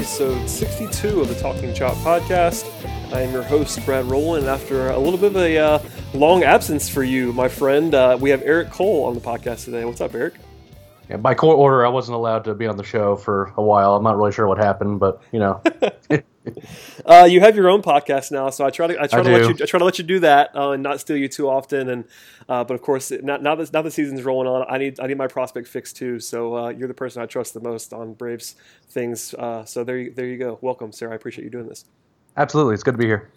episode 62 of the Talking Chop podcast. I am your host, Brad Rowland, after a little bit of a uh, long absence for you, my friend, uh, we have Eric Cole on the podcast today. What's up, Eric? Yeah, by court order, I wasn't allowed to be on the show for a while. I'm not really sure what happened, but you know, Uh, you have your own podcast now, so I try to I try I to let you I try to let you do that uh, and not steal you too often. And uh, but of course, now now that now the season's rolling on, I need I need my prospect fixed too. So uh, you're the person I trust the most on Braves things. Uh, so there you, there you go. Welcome, sir. I appreciate you doing this. absolutely, it's good to be here.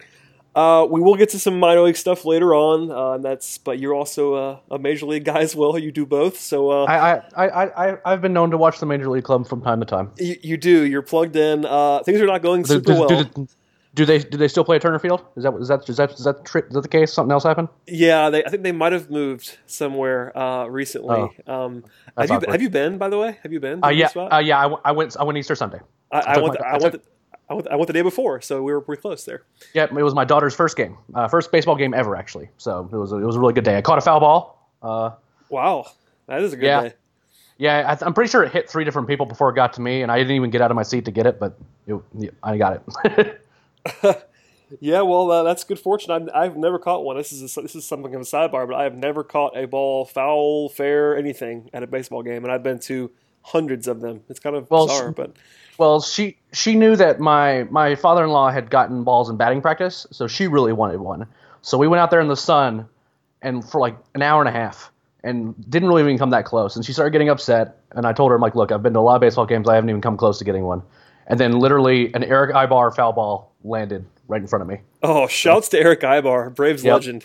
Uh, we will get to some minor league stuff later on. Uh, and that's but you're also uh, a major league guy as well. You do both, so uh, I, I, I, I, I've been known to watch the major league club from time to time. you, you do. You're plugged in. Uh, things are not going Do, super do- well. do- do they do they still play at Turner Field? Is that is that is that is that, tri- is that the case? Something else happened? Yeah, they, I think they might have moved somewhere uh, recently. Um, have you awkward. have you been by the way? Have you been? Uh, yeah, yeah. I, w- I went I went Easter Sunday. I, I took went. my- I I went. took- I went. I went the day before, so we were pretty close there. Yeah, it was my daughter's first game, uh, first baseball game ever actually. So it was a, it was a really good day. I caught a foul ball. Uh, Wow, that is a good Yeah. day. yeah, I, th- I'm pretty sure it hit three different people before it got to me, and I didn't even get out of my seat to get it, but it, I got it. Yeah, well, uh, that's good fortune. I've, I've never caught one. This is a, this is something of a sidebar, but I have never caught a ball, foul, fair, anything at a baseball game, and I've been to hundreds of them. It's kind of Well, bizarre, but Well, she she knew that my my father in law had gotten balls in batting practice, so she really wanted one. So we went out there in the sun, and for like an hour and a half, and didn't really even come that close. And she started getting upset, and I told her, I'm like, look, I've been to a lot of baseball games, I haven't even come close to getting one. And then literally an Erick Aybar foul ball landed right in front of me. oh, shouts to Erick Aybar, Braves Yep. legend.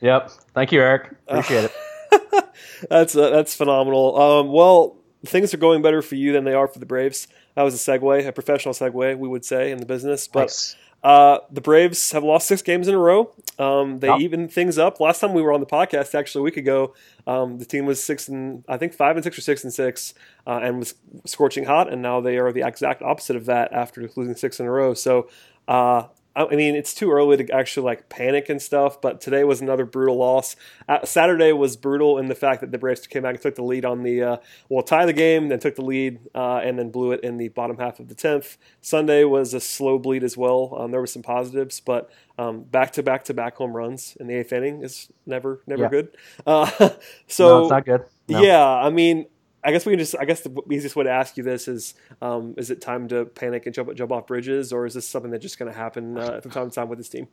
Yep. Thank you, Eric. Appreciate it. That's uh, that's phenomenal. Um, well, things are going better for you than they are for the Braves. That was a segue, a professional segue, we would say, in the business. But Nice. uh, the Braves have lost six games in a row. Um, they Yep. evened things up. Last time we were on the podcast, actually a week ago, um, the team was six and I think five and six or six and six, uh, and was scorching hot. And now they are the exact opposite of that after losing six in a row. So. Uh, I mean, it's too early to actually like panic and stuff, but today was another brutal loss. Uh, Saturday was brutal in the fact that the Braves came back and took the lead on the, uh, well, tie the game, then took the lead, uh, and then blew it in the bottom half of the 10th. Sunday was a slow bleed as well. Um, there were some positives, but um, back to back to back home runs in the eighth inning is never, never Yeah. good. Uh, so, no, it's not good. No. yeah, I mean, I guess we can just. I guess the easiest way to ask you this is: um, Is it time to panic and jump jump off bridges, or is this something that's just going to happen uh, from time to time with this team?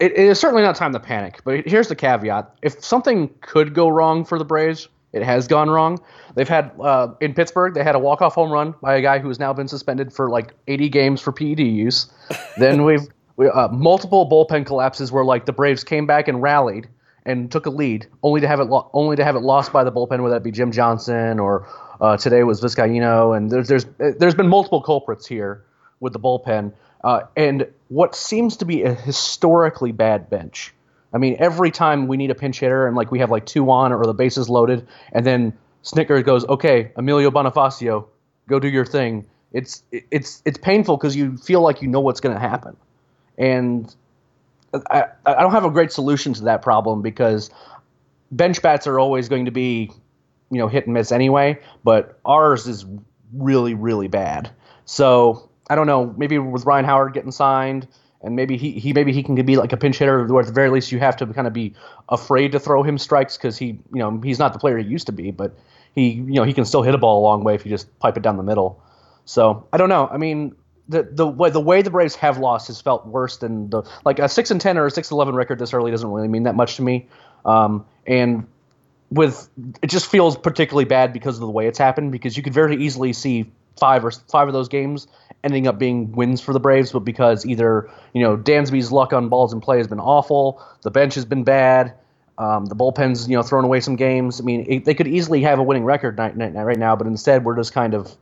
it, it is certainly not time to panic, but here's the caveat: if something could go wrong for the Braves, it has gone wrong. They've had uh, in Pittsburgh, they had a walk-off home run by a guy who has now been suspended for like 80 games for PED use. then we've we, uh, multiple bullpen collapses where like the Braves came back and rallied and took a lead, only to have it lo- only to have it lost by the bullpen, whether that be Jim Johnson or uh, today was Vizcaino, and there's there's there's been multiple culprits here with the bullpen, uh, and what seems to be a historically bad bench. I mean, every time we need a pinch hitter and like we have like two on or the bases loaded, and then Snitker goes, "Okay, Emilio Bonifacio, go do your thing." It's it's it's painful because you feel like you know what's going to happen, and I, I don't have a great solution to that problem because bench bats are always going to be, you know, hit and miss anyway. But ours is really, really bad. So I don't know. Maybe with Ryan Howard getting signed, and maybe he, he maybe he can be like a pinch hitter, where at the very least you have to kind of be afraid to throw him strikes because he, you know, he's not the player he used to be, but he, you know, he can still hit a ball a long way if you just pipe it down the middle. So I don't know. I mean, the the way the way the Braves have lost has felt worse than the like a six and ten or a six eleven record this early doesn't really mean that much to me. Um, and with it just feels particularly bad because of the way it's happened because you could very easily see five or five of those games ending up being wins for the Braves, but because either you know Dansby's luck on balls in play has been awful, the bench has been bad, um, the bullpen's you know throwing away some games. I mean, it, they could easily have a winning record night, night, night right now, but instead we're just kind of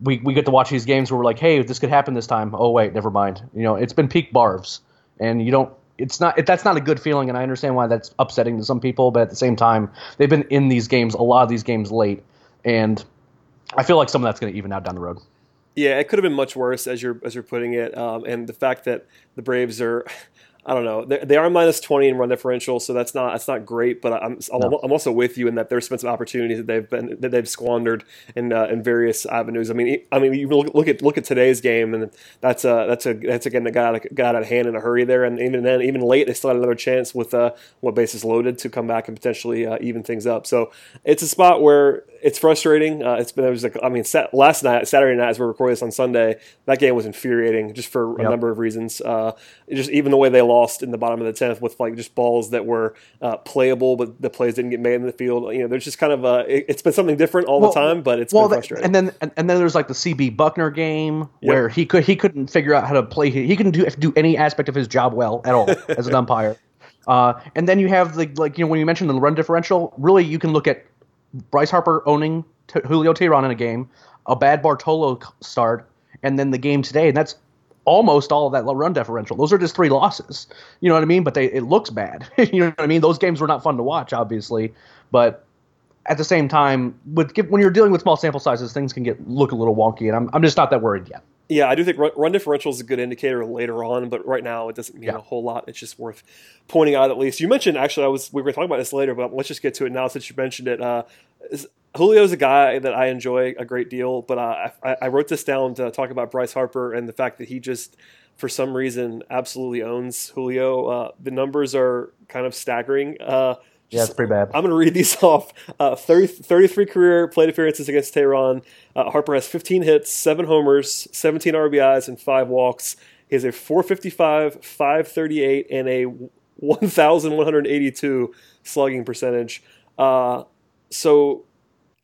we, we get to watch these games where we're like, hey, this could happen this time. Oh wait, never mind. You know, it's been peak Barvs, and you don't. It's not. It, that's not a good feeling, and I understand why that's upsetting to some people. But at the same time, they've been in these games a lot of these games late, and I feel like some of that's going to even out down the road. Yeah, it could have been much worse as you're as you're putting it, um, and the fact that the Braves are. I don't know. They, they are minus twenty in run differential, so that's not that's not great. But I'm no. I'm also with you in that there's been some opportunities that they've been that they've squandered in uh, in various avenues. I mean, I mean, you look, look at look at today's game, and that's a that's a that's again the got out of, got out of hand in a hurry there. And even then, even late, they still had another chance with uh, what bases loaded to come back and potentially uh, even things up. So it's a spot where it's frustrating. Uh, it's been it was like I mean, sat, last night, Saturday night, as we're recording this on Sunday, that game was infuriating just for yep. a number of reasons. Uh, just even the way they lost in the bottom of the tenth with like just balls that were uh, playable, but the plays didn't get made in the field. You know, there's just kind of a, it, has been something different all well, the time, but it's well, been frustrating. And then and, and, then there's like the CB Bucknor game yep. where he could he couldn't figure out how to play. He couldn't do do any aspect of his job well at all as an umpire. Uh, and then you have the like you know when you mentioned the run differential, really you can look at Bryce Harper owning T- Julio Teheran in a game, a bad Bartolo start, and then the game today, and that's almost all of that run differential. Those are just three losses. You know what I mean? But they it looks bad. you know what I mean? Those games were not fun to watch, obviously, but at the same time, with when you're dealing with small sample sizes, things can get look a little wonky, and I'm I'm just not that worried yet. Yeah, I do think run, differential is a good indicator later on, but right now it doesn't mean yeah. a whole lot. It's just worth pointing out at least. You mentioned actually, I was we were talking about this later, but let's just get to it now since you mentioned it. Uh, Julio's a guy that I enjoy a great deal, but uh, I, I wrote this down to talk about Bryce Harper and the fact that he just, for some reason, absolutely owns Julio. Uh, the numbers are kind of staggering. Uh, yeah, it's pretty bad. I'm going to read these off. Uh, 30, 33 career plate appearances against Teheran. Uh, Harper has 15 hits, 7 homers, 17 RBIs, and 5 walks. He has a 455, 538, and a 1,182 slugging percentage. Uh, so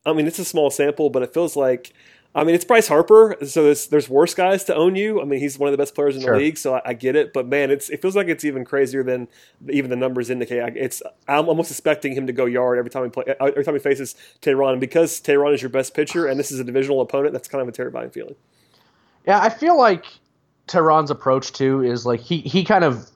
I mean, it's a small sample, but it feels like. I mean, it's Bryce Harper, so there's, there's worse guys to own you. I mean, he's one of the best players in sure. the league, so I, I, get it. But man, it's it feels like it's even crazier than even the numbers indicate. It's I'm almost expecting him to go yard every time he play uh, every time he faces Teheran, and because Teheran is your best pitcher and this is a divisional opponent, that's kind of a terrifying feeling. Yeah, I feel like Teheran's approach too is like he he kind of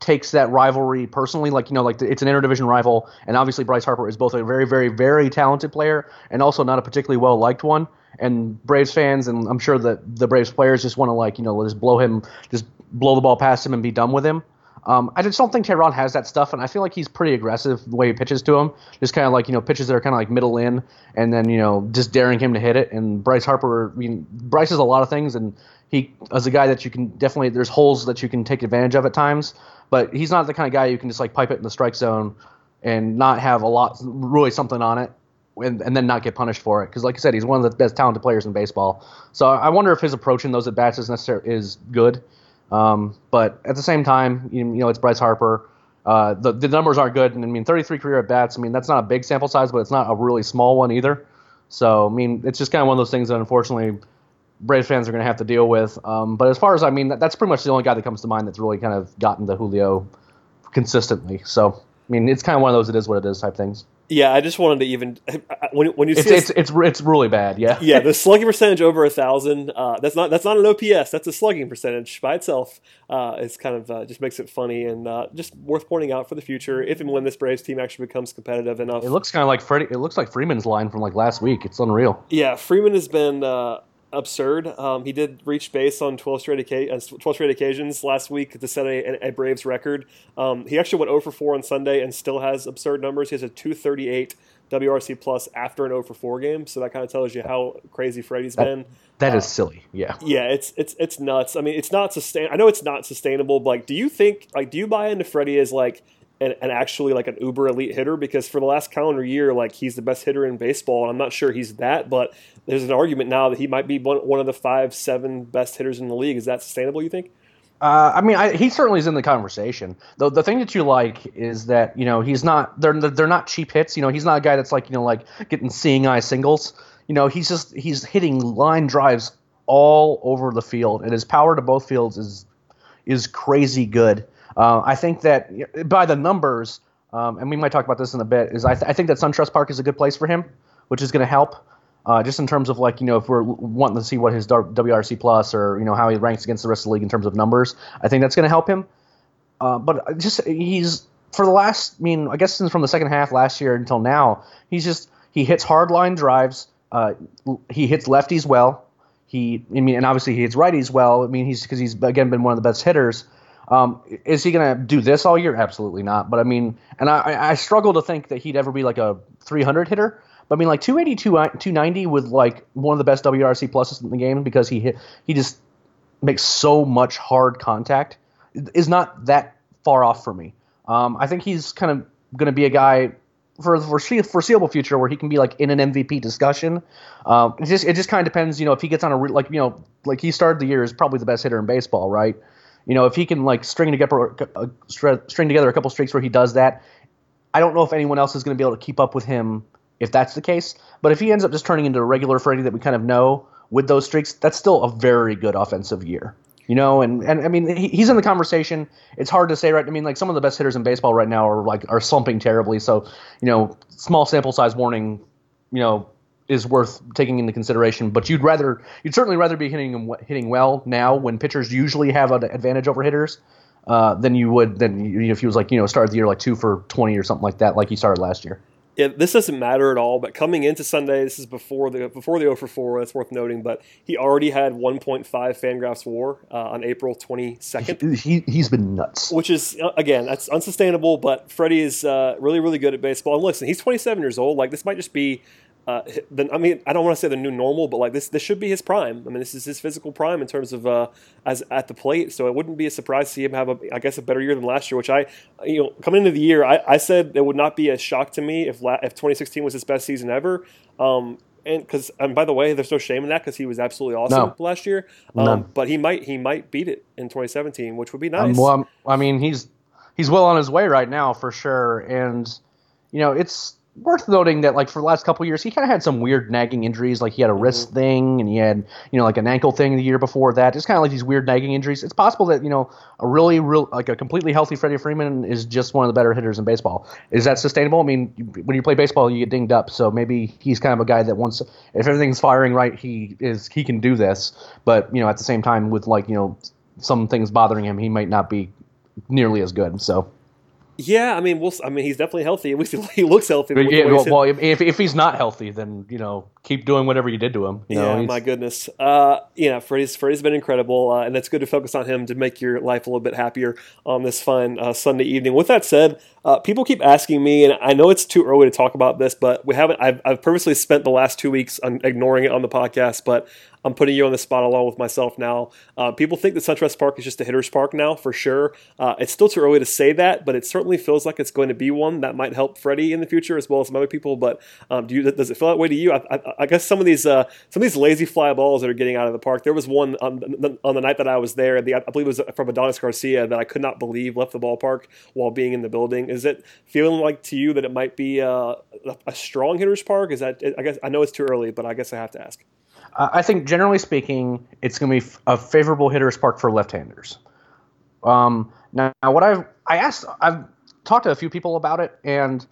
takes that rivalry personally. Like you know, like the, it's an interdivision rival, and obviously Bryce Harper is both a very, very, very talented player and also not a particularly well liked one. And Braves fans, and I'm sure that the Braves players just want to like you know just blow him, just blow the ball past him and be done with him. Um, I just don't think Teheran has that stuff, and I feel like he's pretty aggressive the way he pitches to him. Just kind of like you know pitches that are kind of like middle in, and then you know just daring him to hit it. And Bryce Harper, I mean, Bryce is a lot of things, and he as a guy that you can definitely there's holes that you can take advantage of at times. But he's not the kind of guy you can just like pipe it in the strike zone and not have a lot, really something on it, and, and then not get punished for it. Because like I said, he's one of the best talented players in baseball. So I wonder if his approach in those at bats is necessary is good. Um, but at the same time, you, you know, it's Bryce Harper. Uh, the the numbers aren't good, and I mean, 33 career at bats. I mean, that's not a big sample size, but it's not a really small one either. So I mean, it's just kind of one of those things that unfortunately Braves fans are going to have to deal with. Um, but as far as I mean, that, that's pretty much the only guy that comes to mind that's really kind of gotten to Julio consistently. So I mean, it's kind of one of those "it is what it is" type things. Yeah, I just wanted to even when, when you see it's, it's, it's it's really bad. Yeah, yeah. The slugging percentage over a thousand. Uh, that's not that's not an OPS. That's a slugging percentage by itself. Uh, it's kind of uh, just makes it funny and uh, just worth pointing out for the future if and when this Braves team actually becomes competitive enough. It looks kind of like Freddie. It looks like Freeman's line from like last week. It's unreal. Yeah, Freeman has been uh, absurd. Um, he did reach base on 12 straight, oca- uh, 12 straight occasions last week to set a, a Braves record. Um, he actually went 0 for 4 on Sunday and still has absurd numbers. He has a 238 WRC plus after an 0 for 4 game, so that kind of tells you how crazy Freddie's that, been. That uh, is silly. Yeah. Yeah, it's it's it's nuts. I mean, it's not sustain. I know it's not sustainable, but like, do you think like do you buy into Freddie as like and, and actually like an uber elite hitter because for the last calendar year, like he's the best hitter in baseball. And I'm not sure he's that, but there's an argument now that he might be one, one of the five, seven best hitters in the league. Is that sustainable, you think? Uh, I mean, I, he certainly is in the conversation. The the thing that you like is that you know he's not they're they're not cheap hits. You know, he's not a guy that's like you know like getting seeing eye singles. You know, he's just he's hitting line drives all over the field, and his power to both fields is is crazy good. Uh, I think that by the numbers, um, and we might talk about this in a bit, is I, th- I think that SunTrust Park is a good place for him, which is going to help. Uh, just in terms of like you know if we're wanting to see what his WRC plus or you know how he ranks against the rest of the league in terms of numbers, I think that's going to help him. Uh, but just he's for the last, I mean, I guess since from the second half last year until now, he's just he hits hard line drives. Uh, he hits lefties well. He, I mean, and obviously he hits righties well. I mean, he's because he's again been one of the best hitters. Um, is he going to do this all year? Absolutely not. But I mean, and I, I struggle to think that he'd ever be like a 300 hitter. But I mean, like 280, 290 with like one of the best WRC pluses in the game because he hit, he just makes so much hard contact is not that far off for me. Um, I think he's kind of going to be a guy for the foreseeable future where he can be like in an MVP discussion. Um, it just it just kind of depends, you know, if he gets on a re- like you know like he started the year as probably the best hitter in baseball, right? You know, if he can like string together uh, a, string together a couple streaks where he does that, I don't know if anyone else is going to be able to keep up with him if that's the case. But if he ends up just turning into a regular Freddie that we kind of know with those streaks, that's still a very good offensive year. You know, and, and I mean he, he's in the conversation. It's hard to say, right? I mean, like some of the best hitters in baseball right now are like are slumping terribly. So, you know, small sample size warning, you know, is worth taking into consideration. But you'd rather you'd certainly rather be hitting him hitting well now when pitchers usually have an advantage over hitters uh, than you would than you, if he was like you know started the year like two for twenty or something like that, like he started last year yeah, this doesn't matter at all. But coming into Sunday, this is before the before the 0 for 4. That's worth noting. But he already had 1.5 Fangraphs WAR uh, on April 22nd. He, he has been nuts. Which is uh, again, that's unsustainable. But Freddie is uh, really really good at baseball. And listen, he's 27 years old. Like this might just be uh, the, I mean, I don't want to say the new normal, but like this, this should be his prime. I mean, this is his physical prime in terms of uh, as at the plate. So it wouldn't be a surprise to see him have a, I guess, a better year than last year. Which I, you know, coming into the year, I, I said it would not be a shock to me if la- if 2016 was his best season ever. Um, and because and by the way, there's no shame in that because he was absolutely awesome no. last year. Um, But he might he might beat it in 2017, which would be um, nice. Um, well, I mean, he's he's well on his way right now for sure, and you know, it's worth noting that like for the last couple years he kind of had some weird nagging injuries like he had a wrist mm-hmm. thing and he had you know like an ankle thing the year before that just kind of like these weird nagging injuries. It's possible that you know a really real like a completely healthy freddie freeman is just one of the better hitters in baseball. Is that sustainable? I mean when you play baseball you get dinged up so maybe he's kind of a guy that once if everything's firing right he is he can do this. But you know at the same time with like you know some things bothering him he might not be nearly as good so yeah, I mean, we'll. I mean, he's definitely healthy. At least he looks healthy. Yeah, well, well, if, if he's not healthy, then you know, keep doing whatever you did to him. Yeah, know, my goodness. Uh, yeah, Freddie's Freddie's been incredible, uh, and it's good to focus on him to make your life a little bit happier on this fine uh, Sunday evening. With that said, uh, people keep asking me, and I know it's too early to talk about this, but we haven't. I've, I've purposely spent the last two weeks ignoring it on the podcast, but I'm putting you on the spot along with myself now. Uh, people think that SunTrust Park is just a hitter's park now, for sure. Uh, it's still too early to say that, but it certainly feels like it's going to be one that might help Freddie in the future as well as some other people. But um, do you, does it feel that way to you? I, I, I, guess some of these uh, some of these lazy fly balls that are getting out of the park. There was one on the, on the night that I was there. The, I believe it was from Adonis Garcia that I could not believe left the ballpark while being in the building. Is it feeling like to you that it might be uh, a strong hitter's park? Is that I guess I know it's too early, but I guess I have to ask. I think generally speaking, it's going to be a favorable hitter's park for left-handers. Um, now, what I've I asked, I've talked to a few people about it, and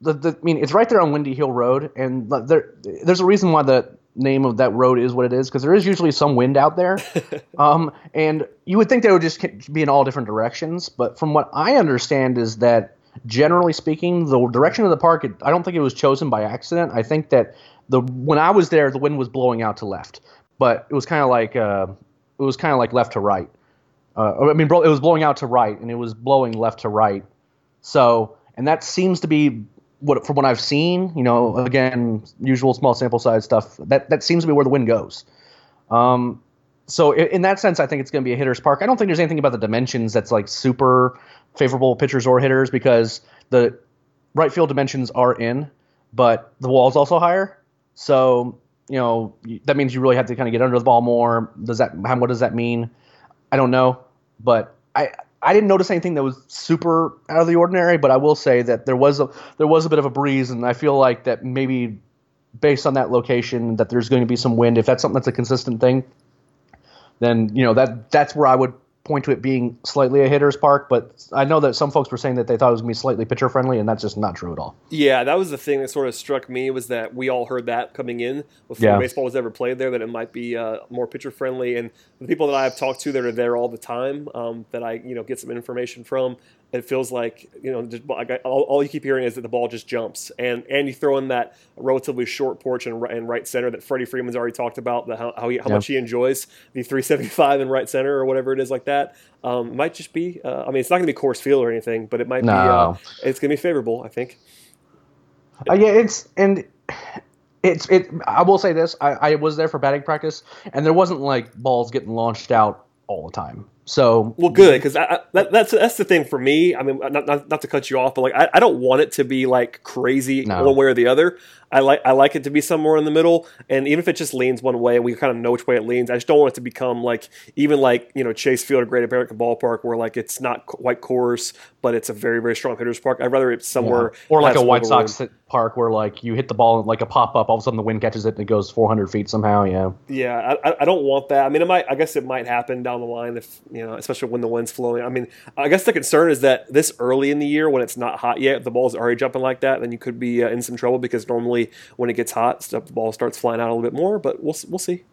the, the I mean, it's right there on Windy Hill Road, and there there's a reason why the name of that road is what it is because there is usually some wind out there, um, and you would think they would just be in all different directions, but from what I understand is that generally speaking, the direction of the park, it, I don't think it was chosen by accident. I think that the when I was there, the wind was blowing out to left, but it was kind of like uh, it was kind of like left to right. Uh, I mean, it was blowing out to right, and it was blowing left to right. So, and that seems to be what from what I've seen. You know, again, usual small sample size stuff. That that seems to be where the wind goes. Um, so in, in that sense, I think it's going to be a hitter's park. I don't think there's anything about the dimensions that's like super favorable pitchers or hitters because the right field dimensions are in, but the wall's also higher. So you know that means you really have to kind of get under the ball more. Does that how, what does that mean? I don't know, but I I didn't notice anything that was super out of the ordinary. But I will say that there was a there was a bit of a breeze, and I feel like that maybe based on that location that there's going to be some wind. If that's something that's a consistent thing, then you know that that's where I would point to it being slightly a hitter's park, but I know that some folks were saying that they thought it was going to be slightly pitcher friendly, and that's just not true at all. Yeah, that was the thing that sort of struck me was that we all heard that coming in before yeah. baseball was ever played there, that it might be uh, more pitcher friendly. And the people that I have talked to that are there all the time, um, that I you know get some information from, it feels like you know just, all, all, you keep hearing is that the ball just jumps. And and you throw in that relatively short porch and, and right center that Freddie Freeman's already talked about the, how how, he, how much he enjoys the 375 in right center or whatever it is like that um, might just be uh, I mean it's not going to be Coors Field or anything but it might no. be uh, it's going to be favorable I think. Uh, yeah it's and it's it I will say this I, I was there for batting practice and there wasn't like balls getting launched out all the time so well, good because that, that's that's the thing for me. I mean, not, not, not to cut you off, but like I, I don't want it to be like crazy no. one way or the other. I like I like it to be somewhere in the middle, and even if it just leans one way, and we kind of know which way it leans. I just don't want it to become like even like you know Chase Field or Great American Ballpark, where like it's not quite Coors, but it's a very very strong hitters park. I'd rather it's somewhere yeah. or like a White Sox room. park where like you hit the ball like a pop up, all of a sudden the wind catches it and it goes 400 feet somehow. Yeah, yeah. I, I don't want that. I mean, it might. I guess it might happen down the line if you know, especially when the wind's flowing. I mean, I guess the concern is that this early in the year when it's not hot yet, the ball's already jumping like that, then you could be uh, in some trouble because normally when it gets hot stuff the ball starts flying out a little bit more. But we'll we'll see.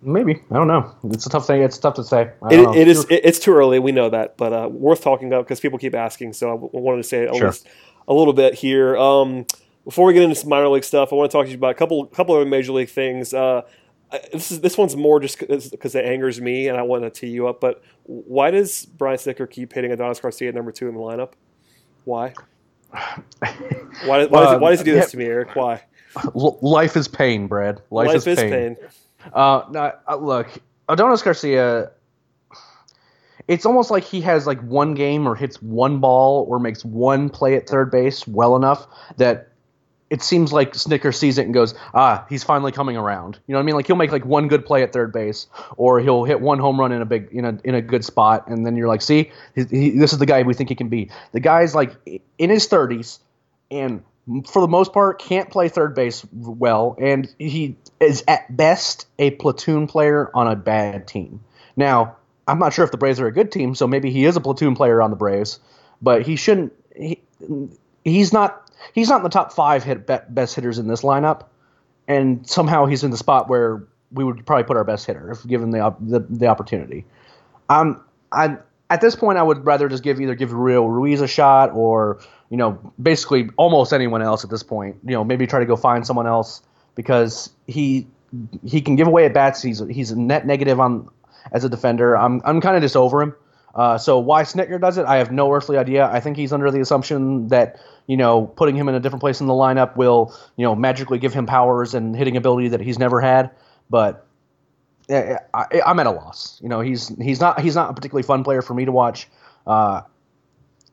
Maybe I don't know. It's a tough thing. It's tough to say. It, it is. It's too early. We know that, but uh, worth talking about because people keep asking. So I wanted to say at sure. least a little bit here. Um, before we get into some minor league stuff, I want to talk to you about a couple couple of major league things. Uh, this is this one's more just because it angers me, and I want to tee you up. But why does Brian Snitker keep hitting Adonis Garcia at number two in the lineup? Why? why, why, does, why does he do this to me, Eric? Why? life is pain, Brad. Life, life is, is, pain. pain. Uh, now, uh, look, Adonis Garcia. It's almost like he has like one game or hits one ball or makes one play at third base well enough that it seems like Snitker sees it and goes, ah, he's finally coming around. You know what I mean? Like he'll make like one good play at third base, or he'll hit one home run in a big in a in a good spot, and then you're like, see, he, he, this is the guy we think he can be. The guy's like in his 30s, and for the most part, can't play third base well, and he is at best a platoon player on a bad team. Now, I'm not sure if the Braves are a good team, so maybe he is a platoon player on the Braves, but he shouldn't. He, he's not. He's not in the top five hit best hitters in this lineup, and somehow he's in the spot where we would probably put our best hitter if given the the, the opportunity. Um, I at this point, I would rather just give either give Rio Ruiz a shot or you know, basically almost anyone else at this point. You know, maybe try to go find someone else because he he can give away at bats. He's he's a net negative on as a defender. I'm I'm kind of just over him. Uh, so why Snitker does it, I have no earthly idea. I think he's under the assumption that you know putting him in a different place in the lineup will you know magically give him powers and hitting ability that he's never had. But I, am at a loss. You know, he's he's not he's not a particularly fun player for me to watch. Uh,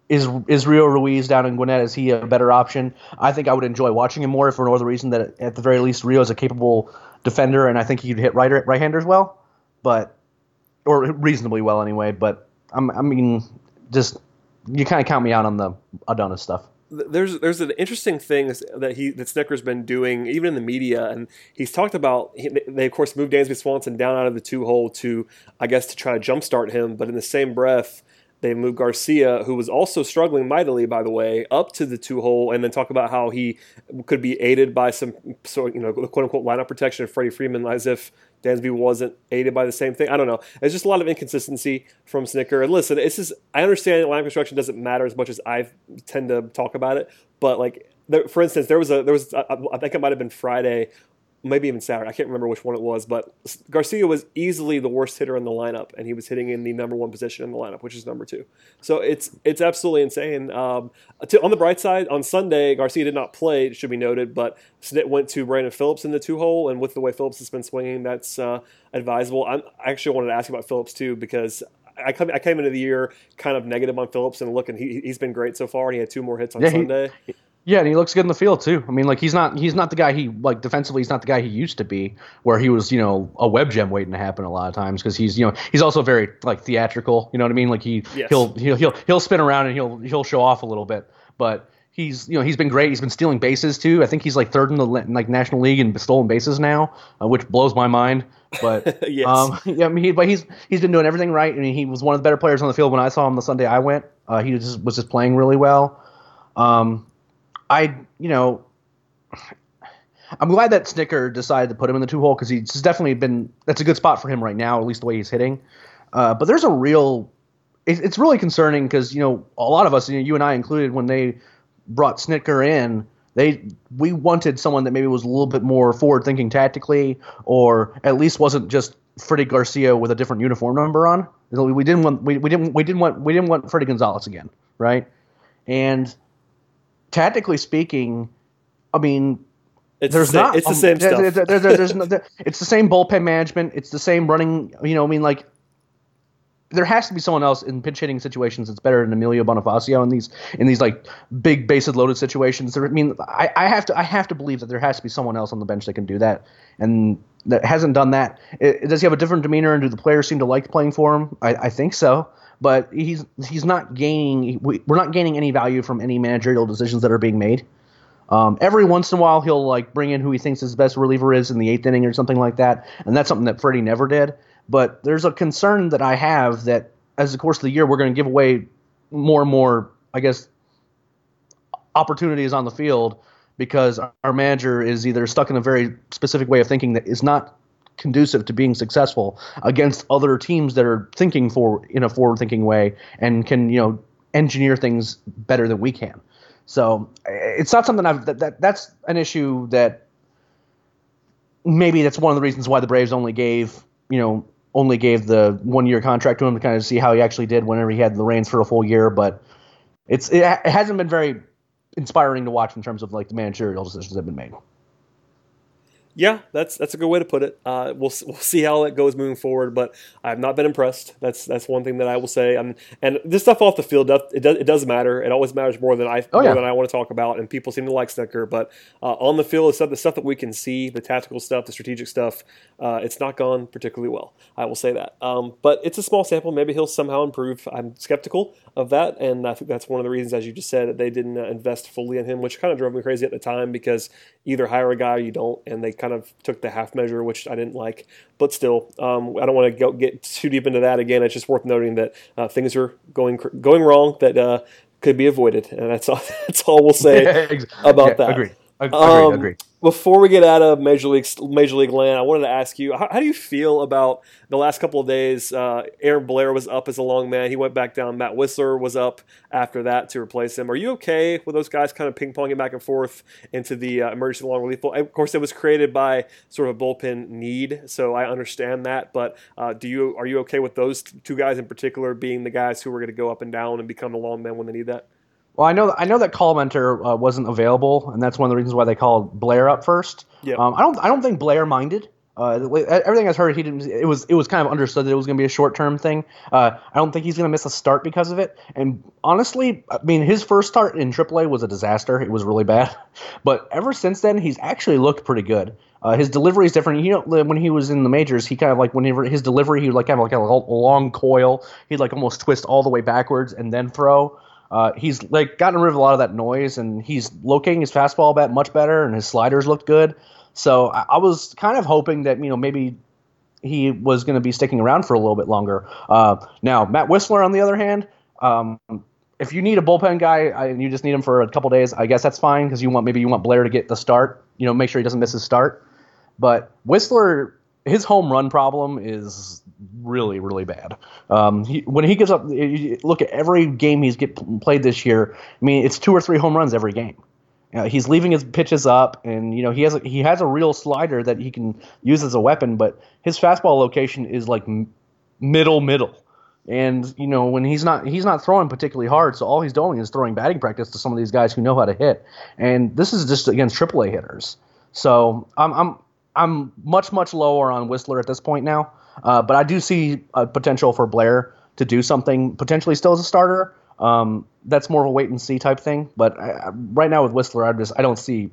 is is Rio Ruiz down in Gwinnett? Is he a better option? I think I would enjoy watching him more for no other reason that at the very least Rio is a capable defender, and I think he could hit right right handers well, but or reasonably well anyway. But I'm, I mean, just you kind of count me out on the Adonis stuff. There's there's an interesting thing that he that Snitker's been doing even in the media, and he's talked about. He, they of course moved Dansby Swanson down out of the two hole to I guess to try to jumpstart him, but in the same breath they moved Garcia, who was also struggling mightily, by the way, up to the two hole, and then talk about how he could be aided by some, so you know, quote unquote lineup protection of Freddie Freeman, as if Dansby wasn't aided by the same thing. I don't know. It's just a lot of inconsistency from Snitker. And listen, it's just I understand line construction doesn't matter as much as I tend to talk about it, but like, there, for instance, there was a there was I think it might have been Friday maybe even Saturday. I can't remember which one it was, but Garcia was easily the worst hitter in the lineup, and he was hitting in the number one position in the lineup, which is number two. So it's it's absolutely insane. Um, to, on the bright side, on Sunday, Garcia did not play. It should be noted, but Snit went to Brandon Phillips in the two hole, and with the way Phillips has been swinging, that's uh, advisable. I'm, I actually wanted to ask you about Phillips too because I come I came into the year kind of negative on Phillips and looking he he's been great so far and he had two more hits on yeah, Sunday. He, yeah, and he looks good in the field too. I mean, like he's not he's not the guy he like defensively. He's not the guy he used to be, where he was you know a web gem waiting to happen a lot of times because he's you know he's also very like theatrical. You know what I mean? Like he yes. he'll he'll he'll he'll spin around and he'll he'll show off a little bit, but he's you know he's been great. He's been stealing bases too. I think he's like third in the like National League in stolen bases now, uh, which blows my mind. But yes. um, yeah, I mean, he, but he's he's been doing everything right. I mean, he was one of the better players on the field when I saw him the Sunday I went. Uh, he just was just playing really well. Um, I, you know, I'm glad that Snitker decided to put him in the two hole because he's definitely been that's a good spot for him right now, at least the way he's hitting. Uh, but there's a real, it, it's really concerning because you know a lot of us, you, know, you and I included, when they brought Snitker in, they we wanted someone that maybe was a little bit more forward thinking tactically, or at least wasn't just Freddie Garcia with a different uniform number on. We didn't want we, we didn't we didn't want we didn't want Fredi Gonzalez again, right? And tactically speaking, I mean, it's there's the not. It's the same stuff. There, there, there's no, it's the same bullpen management. It's the same running. You know, I mean, like there has to be someone else in pinch hitting situations that's better than Emilio Bonifacio in these in these like big bases loaded situations. There, I mean, I, I have to I have to believe that there has to be someone else on the bench that can do that, and that hasn't done that. It, does he have a different demeanor, and do the players seem to like playing for him? I, I think so but he's he's not gaining. We're not gaining any value from any managerial decisions that are being made. Um, every once in a while, he'll like bring in who he thinks his best reliever is in the eighth inning or something like that, and that's something that Freddie never did. But there's a concern that I have that as the course of the year, we're going to give away more and more, I guess, opportunities on the field because our manager is either stuck in a very specific way of thinking that is not conducive to being successful against other teams that are thinking for in a forward thinking way and can you know engineer things better than we can. So it's not something I've that, that that's an issue that maybe that's one of the reasons why the Braves only gave you know only gave the one year contract to him to kind of see how he actually did whenever he had the reins for a full year. But it's it, it hasn't been very inspiring to watch in terms of like the managerial decisions that have been made. Yeah, that's that's a good way to put it. Uh, we'll we'll see how it goes moving forward, but I've not been impressed. That's that's one thing that I will say. Um, and this stuff off the field, it does it does matter. It always matters more than I oh, more than I want to talk about. And people seem to like Snitker, but uh, on the field, the stuff the stuff that we can see, the tactical stuff, the strategic stuff, uh, it's not gone particularly well. I will say that. Um, but it's a small sample. Maybe he'll somehow improve. I'm skeptical of that, and I think that's one of the reasons, as you just said, that they didn't uh, invest fully in him, which kind of drove me crazy at the time because either hire a guy or you don't, and they kind of took the half measure, which I didn't like. But still, um, I don't want to get too deep into that again. It's just worth noting that uh, things are going going wrong that uh, could be avoided, and that's all. That's all we'll say about yeah, that. Agree. Agreed. Um, agreed before we get out of Major League Major League Land, I wanted to ask you how, how do you feel about the last couple of days? Uh, Aaron Blair was up as a long man. He went back down. Matt Wisler was up after that to replace him. Are you okay with those guys kind of ping ponging back and forth into the uh, emergency long relief? Of course, it was created by sort of a bullpen need, so I understand that. But uh, do you are you okay with those two guys in particular being the guys who are going to go up and down and become the long man when they need that? Well, I know I know that Collmenter uh, wasn't available, and that's one of the reasons why they called Blair up first. Yeah. Um, I don't I don't think Blair minded. Uh, everything I've heard, he didn't. It was it was kind of understood that it was going to be a short term thing. Uh, I don't think he's going to miss a start because of it. And honestly, I mean, his first start in AAA was a disaster. It was really bad. But ever since then, he's actually looked pretty good. Uh, his delivery is different. You know, when he was in the majors, he kind of like whenever his delivery, he would like have like a long coil. He'd like almost twist all the way backwards and then throw. Uh, he's like gotten rid of a lot of that noise, and he's locating his fastball bat much better, and his sliders looked good. So I, I was kind of hoping that you know maybe he was going to be sticking around for a little bit longer. Uh, now Matt Wisler, on the other hand, um, if you need a bullpen guy and you just need him for a couple days, I guess that's fine because you want maybe you want Blair to get the start. You know, make sure he doesn't miss his start. But Wisler, his home run problem is really, really bad. Um, he, when he gives up, look at every game he's get played this year. I mean, it's two or three home runs every game, know, he's leaving his pitches up, and you know he has a, he has a real slider that he can use as a weapon, but his fastball location is like m- middle middle. And you know when he's not he's not throwing particularly hard, so all he's doing is throwing batting practice to some of these guys who know how to hit. And this is just against AAA hitters. So I'm I'm I'm much much lower on Wisler at this point now. Uh, but I do see a potential for Blair to do something potentially still as a starter. Um, that's more of a wait and see type thing. But I, right now with Wisler, I just I don't see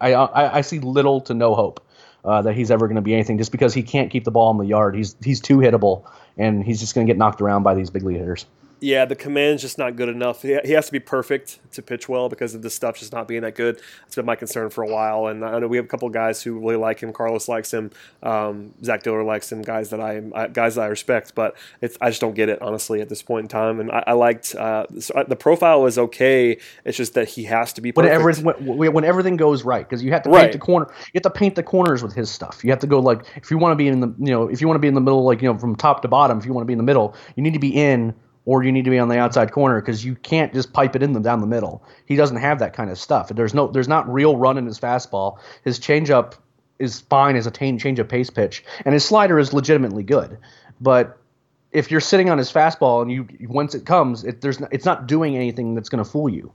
I I, I see little to no hope uh, that he's ever going to be anything just because he can't keep the ball in the yard. He's he's too hittable and he's just going to get knocked around by these big league hitters. Yeah, the command's just not good enough. He has to be perfect to pitch well because of the stuff just not being that good. It's been my concern for a while, and I know we have a couple of guys who really like him. Carlos likes him. Um, Zach Diller likes him. Guys that I guys that I respect, but I just don't get it honestly at this point in time. And I, I liked uh, the profile was okay. It's just that he has to be perfect. when, everything, when everything goes right because you have to paint right. the corner. You have to paint the corners with his stuff. You have to go like if you want to be in the you know if you want to be in the middle like you know from top to bottom. If you want to be in the middle, you need to be in or you need to be on the outside corner because you can't just pipe it in them down the middle. He doesn't have that kind of stuff. There's no there's not real run in his fastball. His changeup is fine as a change of pace pitch, and his slider is legitimately good. But if you're sitting on his fastball and you once it comes, it, there's it's not doing anything that's going to fool you.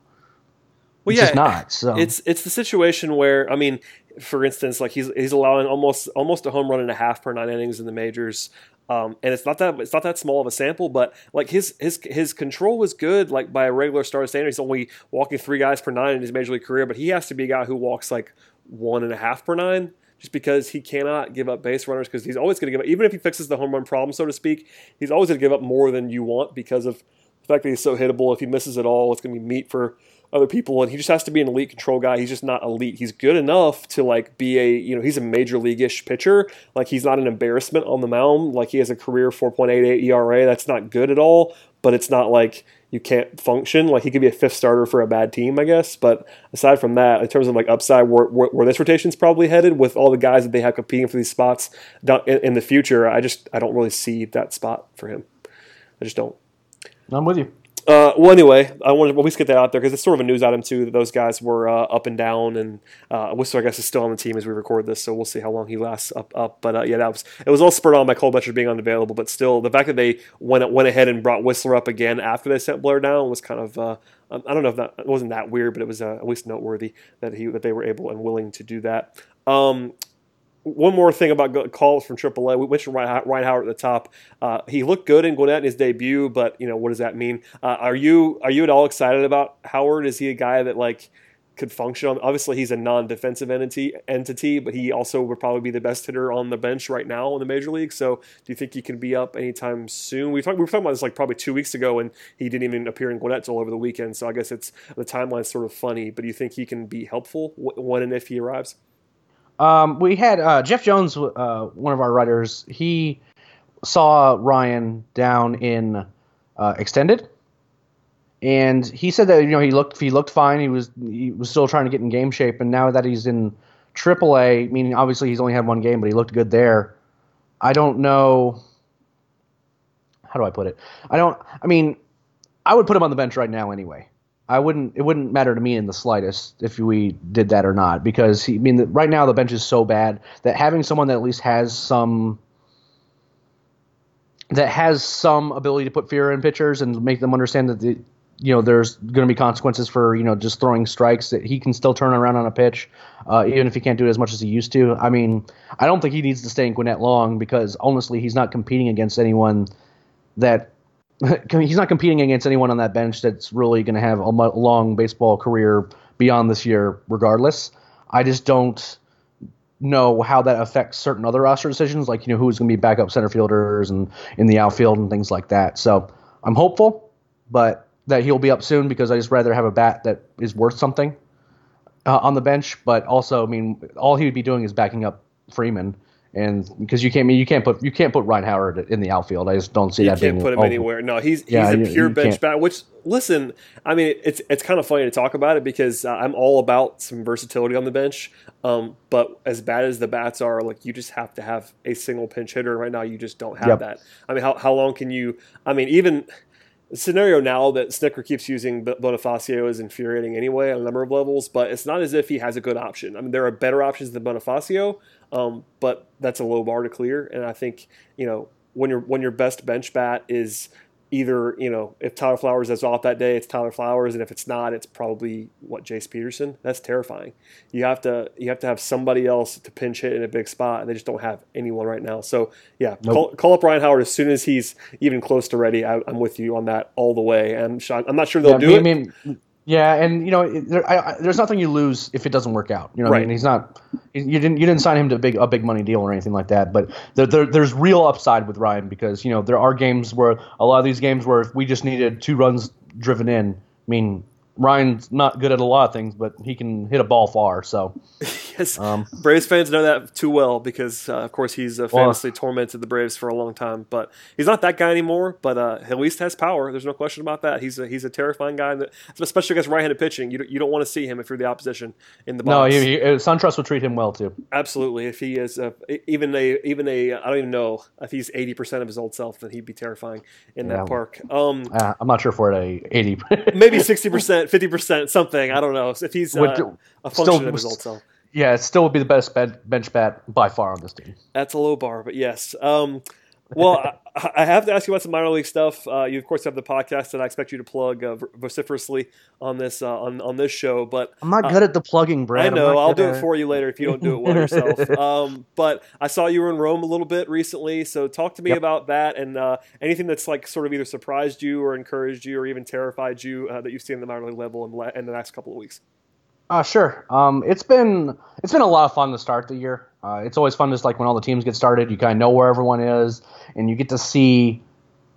Well, it's yeah, not. So it's it's the situation where I mean, for instance, like he's he's allowing almost almost a home run and a half per nine innings in the majors. Um, and it's not that it's not that small of a sample, but like his his his control was good, like by a regular starter standard. He's only walking three guys per nine in his major league career, but he has to be a guy who walks like one and a half per nine, just because he cannot give up base runners because he's always going to give up. Even if he fixes the home run problem, so to speak, he's always going to give up more than you want because of the fact that he's so hittable. If he misses at all, it's going to be meat for other people, and he just has to be an elite control guy. He's just not elite. He's good enough to like be a you know he's a major league-ish pitcher. Like he's not an embarrassment on the mound. Like he has a career 4.88 ERA. That's not good at all, but it's not like you can't function. Like he could be a fifth starter for a bad team, I guess. But aside from that, in terms of like upside, where, where, where this rotation's probably headed with all the guys that they have competing for these spots in, in the future, I just I don't really see that spot for him. I just don't. I'm with you. Uh, well, anyway, I wanted to at least get that out there because it's sort of a news item too that those guys were uh, up and down, and uh, Wisler, I guess, is still on the team as we record this, so we'll see how long he lasts up. Up, but uh, yeah, that was it was all spurred on by Cole Betcher being unavailable, but still, the fact that they went went ahead and brought Wisler up again after they sent Blair down was kind of uh, I don't know if that it wasn't that weird, but it was uh, at least noteworthy that he that they were able and willing to do that. Um, one more thing about calls from AAA. We mentioned Ryan Howard at the top. Uh, he looked good in Gwinnett in his debut, but you know what does that mean? Uh, are you are you at all excited about Howard? Is he a guy that like could function on? Obviously, he's a non-defensive entity entity, but he also would probably be the best hitter on the bench right now in the major league. So, do you think he can be up anytime soon? We, talked, we were talking about this like probably two weeks ago, and he didn't even appear in Gwinnett until over the weekend. So, I guess it's the timeline's sort of funny. But do you think he can be helpful when and if he arrives? Um, we had uh, Jeff Jones, uh, one of our writers. He saw Ryan down in uh, extended, and he said that you know he looked he looked fine. He was he was still trying to get in game shape, and now that he's in AAA, meaning obviously he's only had one game, but he looked good there. I don't know. How do I put it? I don't. I mean, I would put him on the bench right now anyway. I wouldn't. It wouldn't matter to me in the slightest if we did that or not, because he, I mean, the, right now the bench is so bad that having someone that at least has some that has some ability to put fear in pitchers and make them understand that the you know there's going to be consequences for you know just throwing strikes that he can still turn around on a pitch, uh, even if he can't do it as much as he used to. I mean, I don't think he needs to stay in Gwinnett long because honestly, he's not competing against anyone that he's not competing against anyone on that bench that's really going to have a long baseball career beyond this year, regardless. I just don't know how that affects certain other roster decisions, like you know who's going to be backup center fielders and in the outfield and things like that. So I'm hopeful, but that he'll be up soon because I just rather have a bat that is worth something uh, on the bench. But also, I mean, all he would be doing is backing up Freeman and because you can't you can't put you can't put Ryan Howard in the outfield. I just don't see you that. You can't put him anywhere. No, he's yeah, he's a pure bench bat. Which listen, I mean, it's it's kind of funny to talk about it because I'm all about some versatility on the bench. Um, but as bad as the bats are, like you just have to have a single pinch hitter. Right now, you just don't have yep. that. I mean, how how long can you? I mean, even scenario now that Snitker keeps using Bonifacio is infuriating anyway on a number of levels, but it's not as if he has a good option. I mean, there are better options than Bonifacio, um, but that's a low bar to clear. And I think you know when your when your best bench bat is either you know if Tyler Flowers is off that day, it's Tyler Flowers, and if it's not, it's probably what Jace Peterson. That's terrifying. You have to you have to have somebody else to pinch hit in a big spot, and they just don't have anyone right now. So yeah, nope. call, call, up Ryan Howard as soon as he's even close to ready. I, am with you on that all the way. And I'm not sure they'll yeah, do mean, it. Yeah, and you know, there, I, I, there's nothing you lose if it doesn't work out. You know, right. I mean, he's not. you didn't you didn't sign him to a big a big money deal or anything like that. But there, there, there's real upside with Ryan because you know there are games where a lot of these games where if we just needed two runs driven in, I mean, Ryan's not good at a lot of things, but he can hit a ball far. So, yes, um, Braves fans know that too well because, uh, of course, he's uh, famously well, tormented the Braves for a long time. But he's not that guy anymore. But uh, at least has power. There's no question about that. He's a, he's a terrifying guy, that, especially against right-handed pitching. You don't, you don't want to see him if you're the opposition in the box. No, he, he, uh, SunTrust would treat him well too. Absolutely. If he is even a even a I don't even know if he's 80 percent of his old self, then he'd be terrifying in yeah. that park. Um, uh, I'm not sure for it a 80. maybe 60 percent, 50 percent, something. I don't know if he's uh, a function still, of his old self. Yeah, it still would be the best bench bat by far on this team. That's a low bar, but yes. Um, well, I, I, have to ask you about some minor league stuff. Uh, you of course have the podcast that I expect you to plug uh, vociferously on this uh, on on this show. But I'm not good at the plugging, Brad. I know. I'll do it for you later if you don't do it well yourself. Um, but I saw you were in Rome a little bit recently, so talk to me yep. about that and uh, anything that's like sort of either surprised you or encouraged you or even terrified you uh, that you've seen in the minor league level in, in the next couple of weeks. Uh, sure. Um, it's been it's been a lot of fun to start the year. Uh, it's always fun just like when all the teams get started, you kind of know where everyone is, and you get to see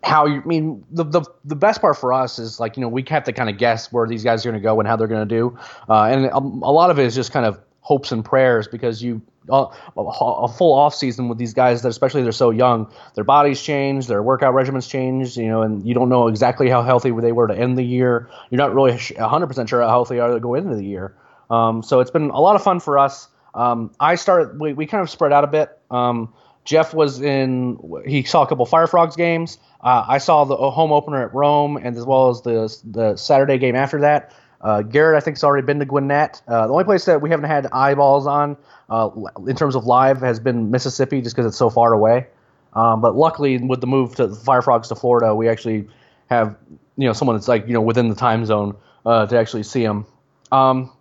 how you I mean the, the the best part for us is like you know we have to kind of guess where these guys are going to go and how they're going to do, uh, and a, a, lot of it is just kind of hopes and prayers because you a full off season with these guys that especially they're so young, their bodies change, their workout regimens change, you know, and you don't know exactly how healthy they were to end the year. You're not really 100% sure how healthy they are to go into the year. Um, so it's been a lot of fun for us. Um, I started. We, we kind of spread out a bit. Um, Jeff was in. He saw a couple Fire Frogs games. Uh, I saw the home opener at Rome, and as well as the the Saturday game after that. Uh, Garrett, I think, has already been to Gwinnett. Uh, the only place that we haven't had eyeballs on uh, in terms of live has been Mississippi, just because it's so far away. Um, but luckily, with the move to Fire Frogs to Florida, we actually have you know someone that's like you know within the time zone uh, to actually see them. Um,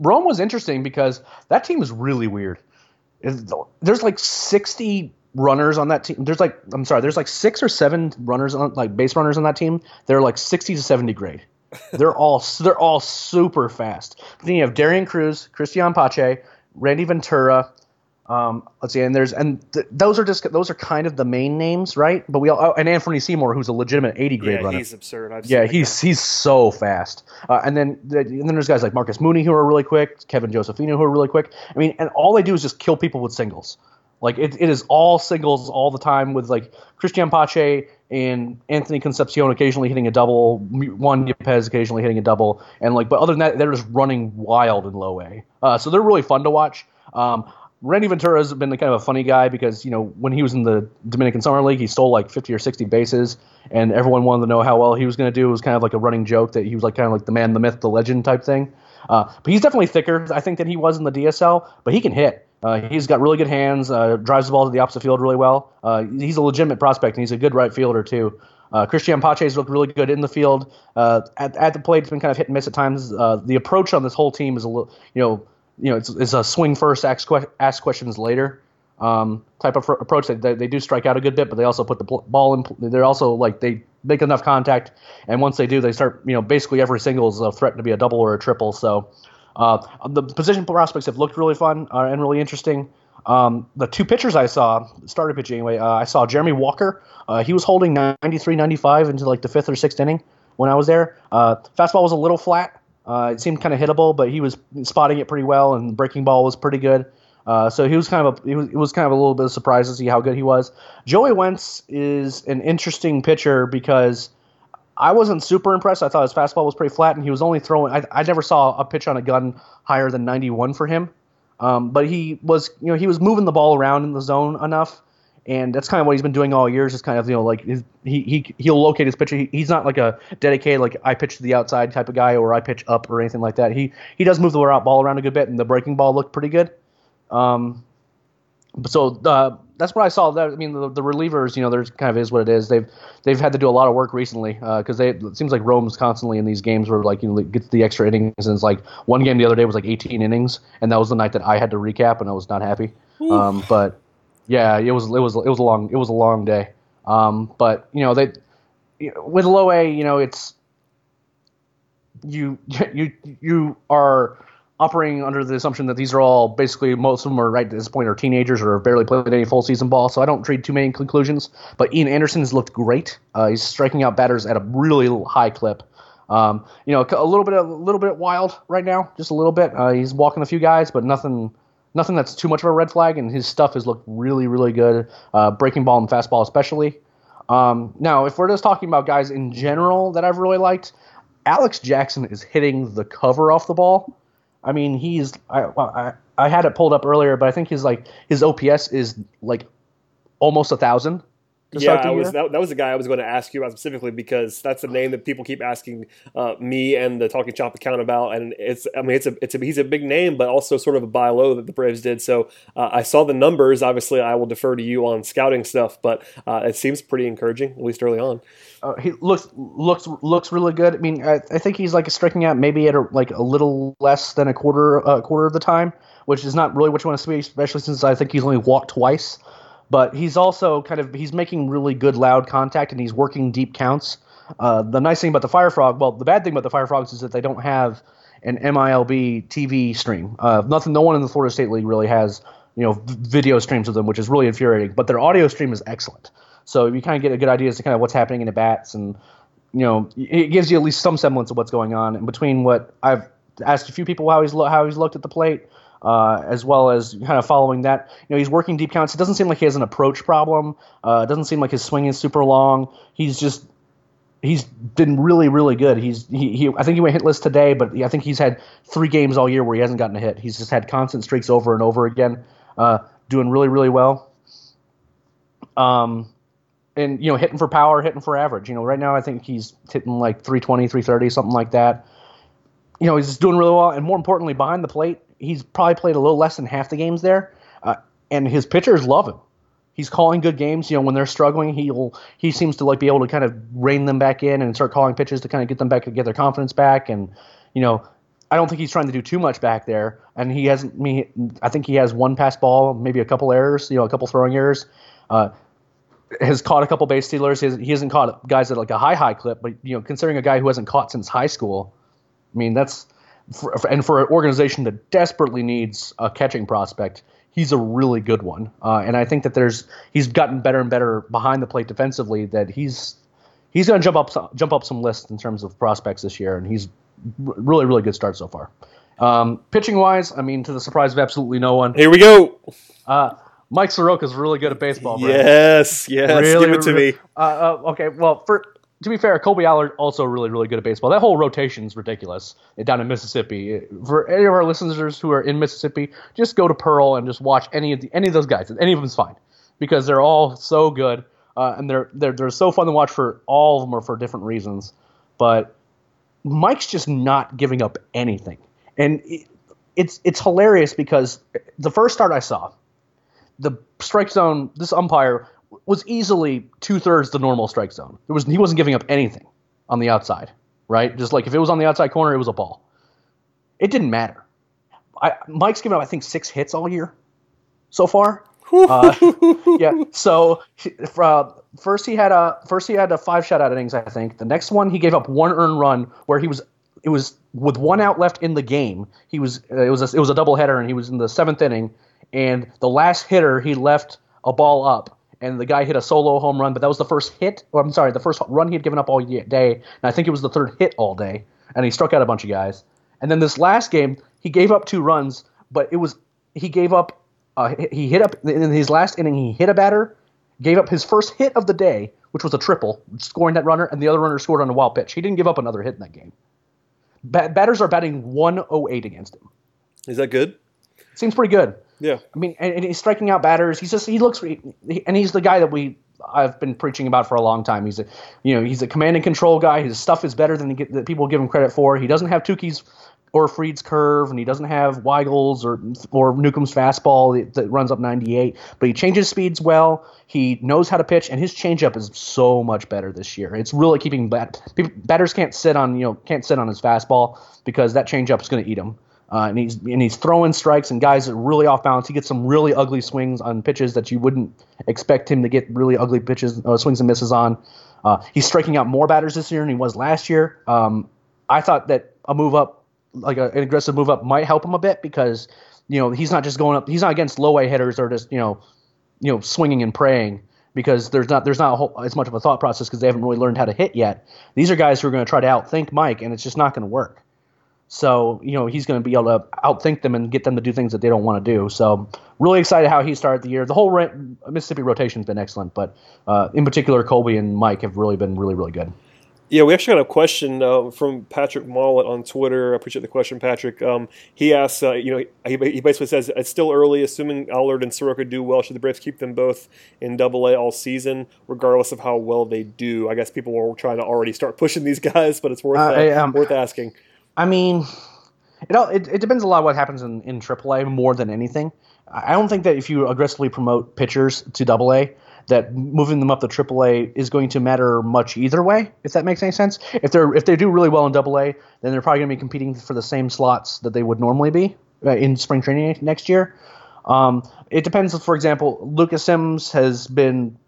Rome was interesting because that team is really weird. There's like 60 runners on that team. There's like I'm sorry, there's like six or seven runners on like base runners on that team. They're like 60 to 70 grade. They're all they're all super fast. Then you have Derian Cruz, Cristian Pache, Randy Ventura, um, let's see, and there's and th- those are just those are kind of the main names, right? But we all oh, and Anfernee Seymour, who's a legitimate 80 grade yeah, runner. he's absurd. I've yeah, he's he's so fast. Uh, and then and then there's guys like Marcus Mooney who are really quick, Kevin Josephina who are really quick. I mean, and all they do is just kill people with singles. Like it, it is all singles all the time with like Cristian Pache and Anthony Concepcion occasionally hitting a double, Juan Yepez occasionally hitting a double, and like but other than that, they're just running wild in low A. Uh, so they're really fun to watch. Um, Randy Ventura has been kind of a funny guy because you know when he was in the Dominican Summer League, he stole like 50 or 60 bases, and everyone wanted to know how well he was going to do. It was kind of like a running joke that he was like kind of like the man, the myth, the legend type thing. Uh, but he's definitely thicker, I think, than he was in the DSL. But he can hit. Uh, he's got really good hands. Uh, drives the ball to the opposite field really well. Uh, he's a legitimate prospect, and he's a good right fielder too. Uh, Cristian Pache's looked really good in the field. Uh, at, at the plate, it's been kind of hit and miss at times. The approach on this whole team is a little, you know, you know, it's, it's a swing first, ask, que- ask questions later um, type of approach. They, they, they, do strike out a good bit, but they also put the ball in. They're also like they make enough contact, and once they do, they start. You know, basically every single is a threat to be a double or a triple. So uh, the position prospects have looked really fun uh, and really interesting. Um, the two pitchers I saw, started pitching anyway, uh, I saw Jeremy Walker. Uh, he was holding 93 95 into like the fifth or sixth inning when I was there. Uh, fastball was a little flat. Uh, it seemed kind of hittable, but he was spotting it pretty well, and breaking ball was pretty good. Uh, so he was kind of a, it was, it was kind of a little bit of surprise to see how good he was. Joey Wentz is an interesting pitcher because I wasn't super impressed. I thought his fastball was pretty flat, and he was only throwing. I, I never saw a pitch on a gun higher than 91 for him. Um, but he was, you know, he was moving the ball around in the zone enough, and that's kind of what he's been doing all year. Is just kind of you know like his, he he he'll locate his pitcher. He, he's not like a dedicated like I pitch to the outside type of guy or I pitch up or anything like that. He he does move the ball around a good bit, and the breaking ball looked pretty good. Um, so uh, that's what I saw. That I mean, the, the, relievers, you know, there's kind of is what it is. They've they've had to do a lot of work recently because uh, they it seems like Rome's constantly in these games where like you know gets the extra innings and it's like one game the other day was like 18 innings and that was the night that I had to recap and I was not happy. Um, but yeah, it was it was it was a long it was a long day. Um, but you know they with low A, you know it's you you you are operating under the assumption that these are all basically most of them are right at this point are teenagers or have barely played any full season ball. So I don't trade too many conclusions. But Ian Anderson has looked great. Uh, he's striking out batters at a really high clip. Um, you know, a little bit a little bit wild right now, just a little bit. Uh, he's walking a few guys, but nothing nothing that's too much of a red flag. And his stuff has looked really really good. Uh, breaking ball and fastball especially. Um, now, if we're just talking about guys in general that I've really liked, Alex Jackson is hitting the cover off the ball. I mean, he's I, I I had it pulled up earlier, but I think his like his OPS is like almost a thousand yeah, I was that, that, was the guy I was going to ask you about specifically because that's the name that people keep asking uh, me and the Talking Chop account about, and it's I mean it's a it's a he's a big name, but also sort of a buy low that the Braves did. So uh, I saw the numbers. Obviously, I will defer to you on scouting stuff, but uh, it seems pretty encouraging at least early on. Uh, he looks looks looks really good. I mean, I, I think he's like striking out maybe at a, like a little less than a quarter a quarter of the time, which is not really what you want to see, especially since I think he's only walked twice but he's also kind of he's making really good loud contact and he's working deep counts. Uh, the nice thing about the Fire Frog, well, the bad thing about the Fire Frogs is that they don't have an MILB TV stream. Uh, nothing, no one in the Florida State League really has you know video streams of them, which is really infuriating. But their audio stream is excellent, so you kind of get a good idea as to kind of what's happening in the bats, and you know it gives you at least some semblance of what's going on. And between what I've asked a few people how he's lo- how he's looked at the plate, uh, as well as kind of following that. You know, he's working deep counts. It doesn't seem like he has an approach problem. Uh, it doesn't seem like his swing is super long. He's just he's been really really good. He's he, he I think he went hitless today, but I think he's had three games all year where he hasn't gotten a hit. He's just had constant streaks over and over again, uh, doing really really well. Um, and you know hitting for power, hitting for average. You know, right now I think he's hitting like 320, 330, something like that. You know, he's just doing really well, and more importantly, behind the plate, he's probably played a little less than half the games there, uh, and his pitchers love him. He's calling good games. You know, when they're struggling, he'll he seems to like be able to kind of rein them back in and start calling pitches to kind of get them back to get their confidence back. And you know, I don't think he's trying to do too much back there. And he hasn't. Mean, I think he has one pass ball, maybe a couple errors. You know, a couple throwing errors. Uh, has caught a couple base stealers. He hasn't, he hasn't caught guys at like a high high clip, but you know, considering a guy who hasn't caught since high school, I mean that's for, and for an organization that desperately needs a catching prospect, he's a really good one. Uh, and I think that there's he's gotten better and better behind the plate defensively. That he's he's going to jump up jump up some lists in terms of prospects this year, and he's really really good start so far. Um, pitching wise, I mean, to the surprise of absolutely no one. Here we go. Uh, Mike Soroka is really good at baseball. Yes, yes, really, give it to really, me. Uh, uh, okay, well, for to be fair, Kolby Allard also really, really good at baseball. That whole rotation is ridiculous down in Mississippi. For any of our listeners who are in Mississippi, just go to Pearl and just watch any of the, any of those guys. Any of them's fine because they're all so good uh, and they're they're they're so fun to watch for all of them are for different reasons. But Mike's just not giving up anything, and it, it's it's hilarious because the first start I saw, the strike zone, this umpire was easily two thirds the normal strike zone. There was he wasn't giving up anything on the outside, right? Just like if it was on the outside corner, it was a ball. It didn't matter. I, Mike's given up I think six hits all year so far. uh, yeah. So uh, first he had a first he had a five shutout innings I think. The next one he gave up one earned run where he was it was with one out left in the game. He was uh, it was a, it was a double header and he was in the seventh inning and the last hitter he left a ball up and the guy hit a solo home run, but that was the first hit, or I'm sorry, the first run he had given up all day, and I think it was the third hit all day, and he struck out a bunch of guys. And then this last game, he gave up two runs, but it was he gave up uh, he hit up in his last inning he hit a batter, gave up his first hit of the day, which was a triple, scoring that runner, and the other runner scored on a wild pitch. He didn't give up another hit in that game. Batters are batting 108 against him. Is that good? seems pretty good. Yeah, I mean, and, and he's striking out batters. He's just he looks, he, and he's the guy that we I've been preaching about for a long time. He's a, you know, he's a command and control guy. His stuff is better than get, that people give him credit for. He doesn't have Touki's or Fried's curve, and he doesn't have Weigel's or or Newcomb's fastball that, runs up 98. But he changes speeds well. He knows how to pitch, and his changeup is so much better this year. It's really keeping bat, batters can't sit on you know can't sit on his fastball because that changeup is going to eat him. Uh, and he's and he's throwing strikes and guys are really off balance. He gets some really ugly swings on pitches that you wouldn't expect him to get really ugly pitches, uh, swings and misses on. Uh, he's striking out more batters this year than he was last year. Um, I thought that a move up, like a, an aggressive move up, might help him a bit because you know he's not just going up. He's not against low A hitters or just you know, you know, swinging and praying because there's not there's not whole, as much of a thought process because they haven't really learned how to hit yet. These are guys who are going to try to outthink Mike, and it's just not going to work. So, you know, he's going to be able to outthink them and get them to do things that they don't want to do. So, really excited how he started the year. The whole Mississippi rotation's been excellent, but uh, in particular, Kolby and Mike have really been really, really good. Yeah, we actually got a question uh, from Patrick Mollett on Twitter. I appreciate the question, Patrick. Um, he asks, uh, you know, he, he, basically says it's still early, assuming Allard and Soroka do well. Should the Braves keep them both in Double A all season, regardless of how well they do? I guess people were trying to already start pushing these guys, but it's worth uh, uh um, worth asking. I mean, it, all, it, it depends a lot on what happens in, in AAA more than anything. I don't think that if you aggressively promote pitchers to Double A, that moving them up to AAA is going to matter much either way. If that makes any sense. If they're if they do really well in Double A, then they're probably going to be competing for the same slots that they would normally be uh, in spring training next year. Um, it depends. For example, Lucas Sims has been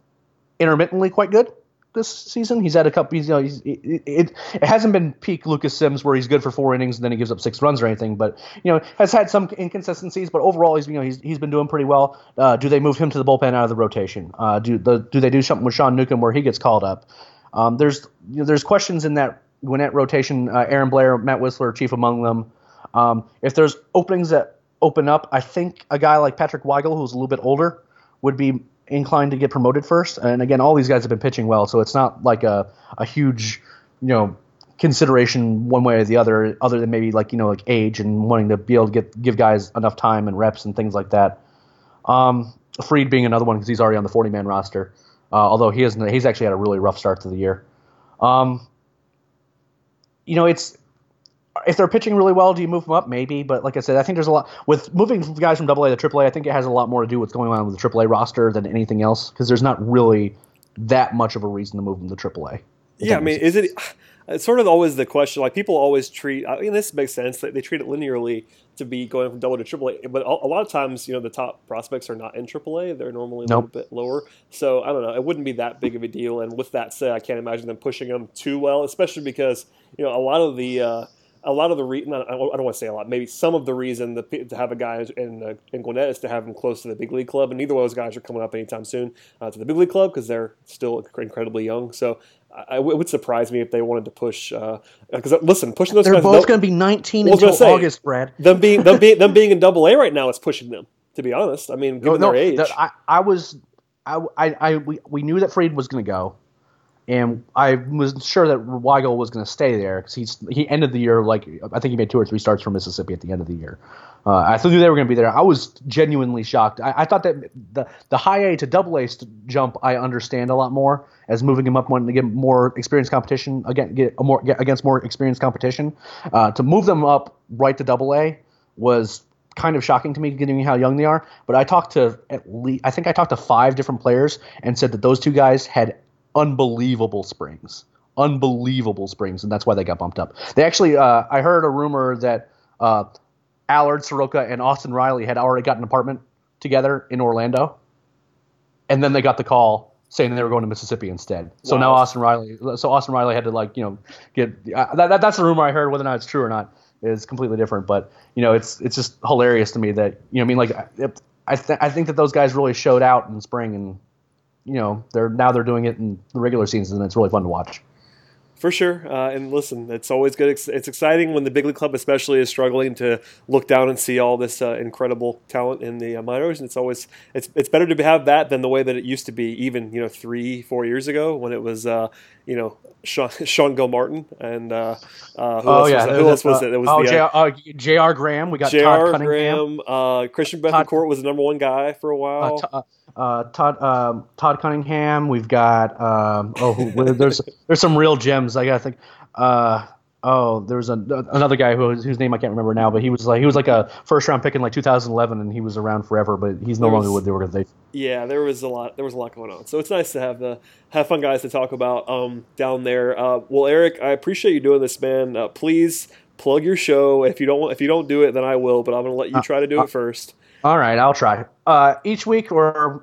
intermittently quite good this season. He's had a couple. He's, you know, he's, it, it, it hasn't been peak Lucas Sims where he's good for four innings and then he gives up six runs or anything. But you know, has had some inconsistencies. But overall, he's you know he's, he's been doing pretty well. Uh, do they move him to the bullpen out of the rotation? Uh, do the do they do something with Sean Newcomb where he gets called up? Um, there's you know, there's questions in that Gwinnett rotation. Uh, Aaron Blair, Matt Wisler, chief among them. Um, if there's openings that open up, I think a guy like Patrick Weigel, who's a little bit older, would be inclined to get promoted first. And again, all these guys have been pitching well, so it's not like a, a huge, you know, consideration one way or the other, other than maybe like you know like age and wanting to be able to get give guys enough time and reps and things like that. Um, Fried being another one because he's already on the 40 man roster, uh, although he hasn't, he's actually had a really rough start to the year. Um, you know, it's if they're pitching really well, do you move them up? Maybe, but like I said, I think there's a lot with moving guys from AA to AAA. I think it has a lot more to do with what's going on with the AAA roster than anything else because there's not really that much of a reason to move them to AAA. Yeah, I mean, is it? It's sort of always the question. Like people always treat. I mean, this makes sense. They, they treat it linearly to be going from double to AAA, but a, lot of times, you know, the top prospects are not in AAA. They're normally a nope. little bit lower. So I don't know. It wouldn't be that big of a deal. And with that said, I can't imagine them pushing them too well, especially because you know a lot of the. Uh, a lot of the reason I don't want to say a lot, maybe some of the reason the, to have a guy in uh, in Gwinnett is to have him close to the big league club, and neither of those guys are coming up anytime soon uh, to the big league club because they're still incredibly young. So I, it would surprise me if they wanted to push because uh, listen, pushing those they're guys. both going to be 19 well, until say, August, Brad. Them being them being them being in Double A right now is pushing them. To be honest, I mean, given no, no, their age, I, I was I, I, I we, we knew that Fried was going to go and I was sure that Weigel was going to stay there because he's he ended the year like I think he made two or three starts for Mississippi at the end of the year. Uh, I knew they were going to be there. I was genuinely shocked. I, I, thought that the the high A to double A jump I understand a lot more as moving him up one to get more experienced competition again get a more get against more experienced competition. Uh, to move them up right to double A was kind of shocking to me given how young they are. But I talked to at least I think I talked to five different players and said that those two guys had unbelievable springs, unbelievable springs, and that's why they got bumped up. They actually, uh, I heard a rumor that uh, Allard Soroka and Austin Riley had already got an apartment together in Orlando, and then they got the call saying they were going to Mississippi instead. So wow. now Austin Riley, so Austin Riley had to like you know get uh, that, that, That's the rumor I heard. Whether or not it's true or not is completely different. But you know, it's it's just hilarious to me that you know, I mean, like I th- I think that those guys really showed out in spring and you know they're now they're doing it in the regular season and it's really fun to watch For sure, uh, and listen, it's always good. It's, it's, exciting when the big league club, especially, is struggling to look down and see all this uh, incredible talent in the uh, minors. And it's always it's it's better to have that than the way that it used to be, even you know three four years ago when it was uh, you know Sean, Sean Gilmartin and uh, uh, who, oh, else yeah. was, who else was it? It was oh, the, J.R. Graham. We got J.R. Todd Cunningham. Graham. Christian Bethancourt was the number one guy for a while. Uh, Todd um, Todd Cunningham. We've got um, oh, who, there's there's some real gems. I gotta think. Uh, oh, there was a, another guy who, whose name I can't remember now, but he was like he was like a first round pick in like 2011, and he was around forever, but he's no was, longer with the organization. Yeah, there was a lot. There was a lot going on, so it's nice to have the have fun guys to talk about um, down there. Uh, well, Eric, I appreciate you doing this, man. Uh, please plug your show. If you don't if you don't do it, then I will. But I'm going to let you uh, try to do it first. All right, I'll try. Uh, each week, we're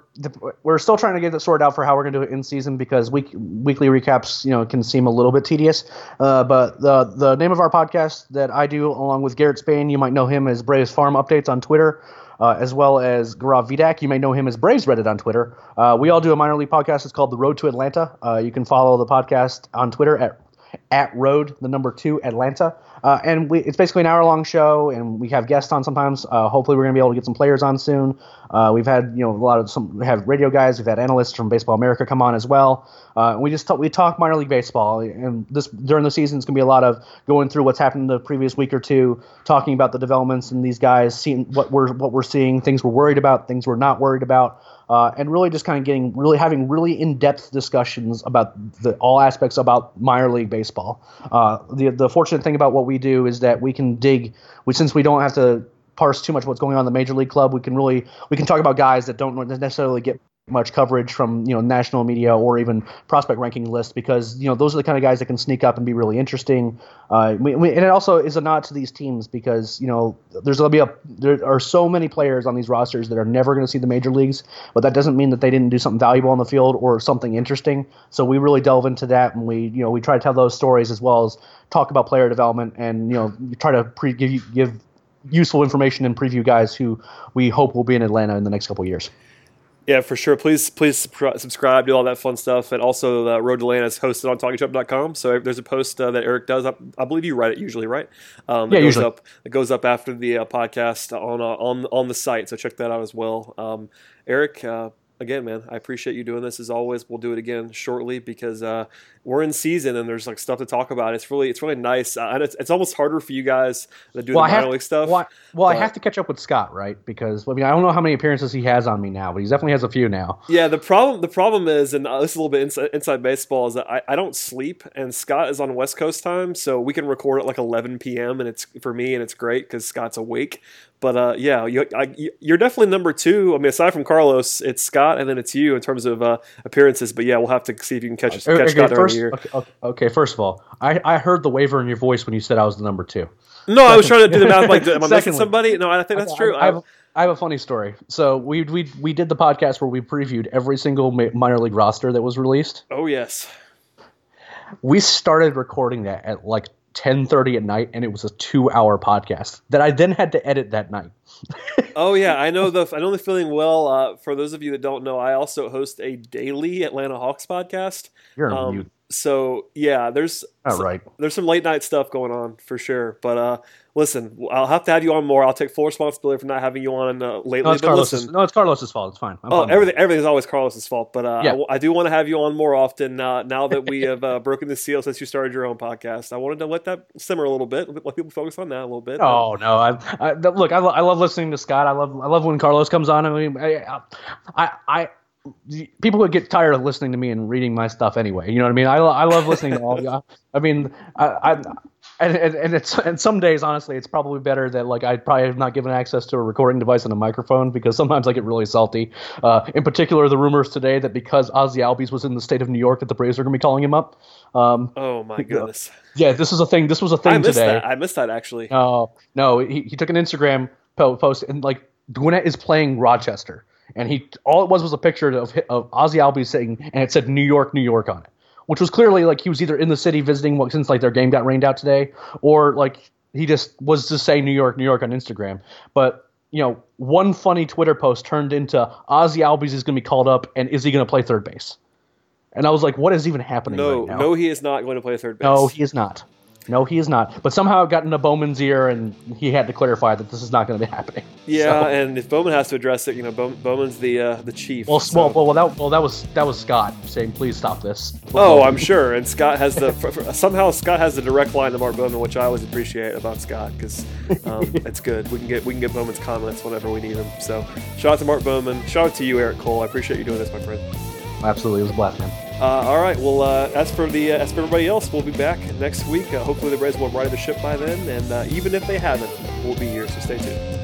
we're still trying to get it sorted out for how we're going to do it in season because week weekly recaps, you know, can seem a little bit tedious. Uh, but the the name of our podcast that I do along with Garrett Spain, you might know him as Braves Farm Updates on Twitter. Uh, as well as Gaurav Vidak. You may know him as Braves Reddit on Twitter. Uh, we all do a minor league podcast. It's called The Road to Atlanta. Uh, you can follow the podcast on Twitter at at Road, the number two, Atlanta. Uh, and we, it's basically an hour long show, and we have guests on sometimes. Uh, hopefully, we're going to be able to get some players on soon. Uh, we've had you know a lot of some we have radio guys, we've had analysts from Baseball America come on as well. Uh, we just talk, we talk minor league baseball, and this during the season it's going to be a lot of going through what's happened the previous week or two, talking about the developments in these guys, seeing what we're what we're seeing, things we're worried about, things we're not worried about uh, and really just kind of getting really having really in-depth discussions about the, all aspects about minor league baseball. Uh, the the fortunate thing about what we do is that we can dig. We since we don't have to parse too much what's going on in the major league club. We can really we can talk about guys that don't necessarily get much coverage from you know national media or even prospect ranking lists because you know those are the kind of guys that can sneak up and be really interesting. Uh, we, we, and it also is a nod to these teams because you know there's to be a there are so many players on these rosters that are never going to see the major leagues, but that doesn't mean that they didn't do something valuable on the field or something interesting. So we really delve into that and we you know we try to tell those stories as well as talk about player development and you know try to pre- give give useful information and preview guys who we hope will be in Atlanta in the next couple years. Yeah, for sure. Please, please subscribe, do all that fun stuff, and also the Road to Atlanta is hosted on TalkingChop.com. So there's a post uh, that Eric does. I, I, believe you write it usually, right? Um, yeah, goes usually. Up, it goes up after the uh, podcast on uh, on on the site. So check that out as well. Um, Eric, uh, again, man, I appreciate you doing this as always. We'll do it again shortly because uh, we're in season and there's like stuff to talk about. It's really it's really nice. Uh, and it's, it's almost harder for you guys to do well, the minor league stuff. Well, well I have to catch up with Scott, right? Because I mean, I don't know how many appearances he has on me now, but he definitely has a few now. Yeah, the problem the problem is, and uh, this is a little bit inside, inside baseball, is that I, I don't sleep, and Scott is on West Coast time, so we can record at like 11 p.m. and it's for me, and it's great because Scott's awake. But uh, yeah, you, are definitely number two. I mean, aside from Carlos, it's Scott, and then it's you in terms of uh, appearances. But yeah, we'll have to see if you can catch, catch okay, Scott first, year. Okay, okay, first of all, I, I heard the waiver in your voice when you said I was the number two. No, Second, I was trying to do the math. Like, am I missing somebody? No, I think that's true. I, I, have, I have a funny story. So we we we did the podcast where we previewed every single minor league roster that was released. Oh yes. We started recording that at like 10:30 at night and it was a 2-hour podcast that I then had to edit that night. oh yeah, I know the I know the feeling well. Uh, for those of you that don't know, I also host a daily Atlanta Hawks podcast. You're um, mute so yeah, there's All right. there's some late night stuff going on for sure. But uh, listen, I'll have to have you on more. I'll take full responsibility for not having you on uh, lately. No, it's, Carlos's, no, it's Carlos's fault. It's fine. I'm oh, everything everything's always Carlos's fault. But uh, yeah. I, I, do want to have you on more often uh, now that we have uh, broken the seal since you started your own podcast. I wanted to let that simmer a little bit, let people focus on that a little bit. Oh no, I, I look, I, lo- I love listening to Scott. I love I love when Carlos comes on. I mean, I I, I people would get tired of listening to me and reading my stuff anyway. You know what I mean? I, I love listening to all y'all. I mean, I, I and, and, and it's and some days honestly it's probably better that like I probably have not given access to a recording device and a microphone because sometimes I get really salty. Uh, in particular, the rumors today that because Ozzy Albies was in the state of New York that the Braves are going to be calling him up. Um, oh my goodness! Yeah, this is a thing. This was a thing I missed today. That. I missed that actually. No, no, he, he took an Instagram post and like Gwinnett is playing Rochester and he all it was was a picture of of Ozzy Albies saying, and it said New York, New York on it, which was clearly like he was either in the city visiting since like their game got rained out today, or like he just was just saying New York, New York on Instagram. But you know, one funny Twitter post turned into Ozzy Albies is going to be called up, and is he going to play third base? And I was like, what is even happening No, right now? no, he is not going to play third base. No, he is not. No, he is not. But somehow it got into Bowman's ear, and he had to clarify that this is not going to be happening. yeah, So- and if Bowman has to address it, you know, Bow- Bowman's the uh, the chief. well, so- well, well, that well, that was that was Scott saying, "Please stop this." Oh, I'm sure. And Scott has the somehow Scott has the direct line to Mark Bowman, which I always appreciate about Scott because um, it's good. We can get we can get Bowman's comments whenever we need them. So shout out to Mark Bowman. Shout out to you, Eric Cole. I appreciate you doing this, my friend. absolutely, it was a blast, man. Uh, all right. Well, uh, as for the uh, as for everybody else, we'll be back next week. Uh, hopefully, the Reds will have righted the ship by then, and uh, even if they haven't, we'll be here. So stay tuned.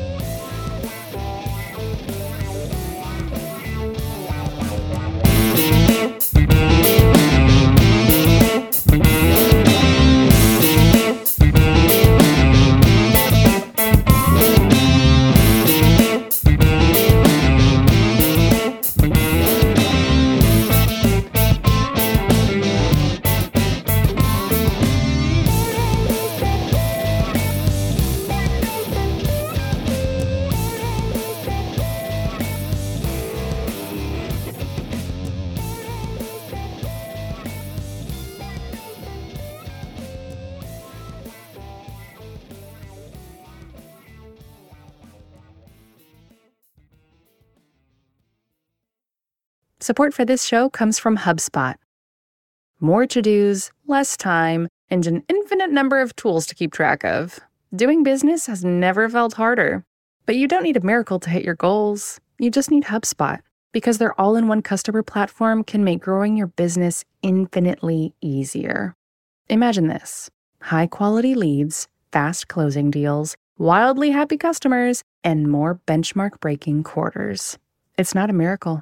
Support for this show comes from HubSpot. More to dos, less time, and an infinite number of tools to keep track of. Doing business has never felt harder. But you don't need a miracle to hit your goals. You just need HubSpot because their all in one customer platform can make growing your business infinitely easier. Imagine this high quality leads, fast closing deals, wildly happy customers, and more benchmark breaking quarters. It's not a miracle.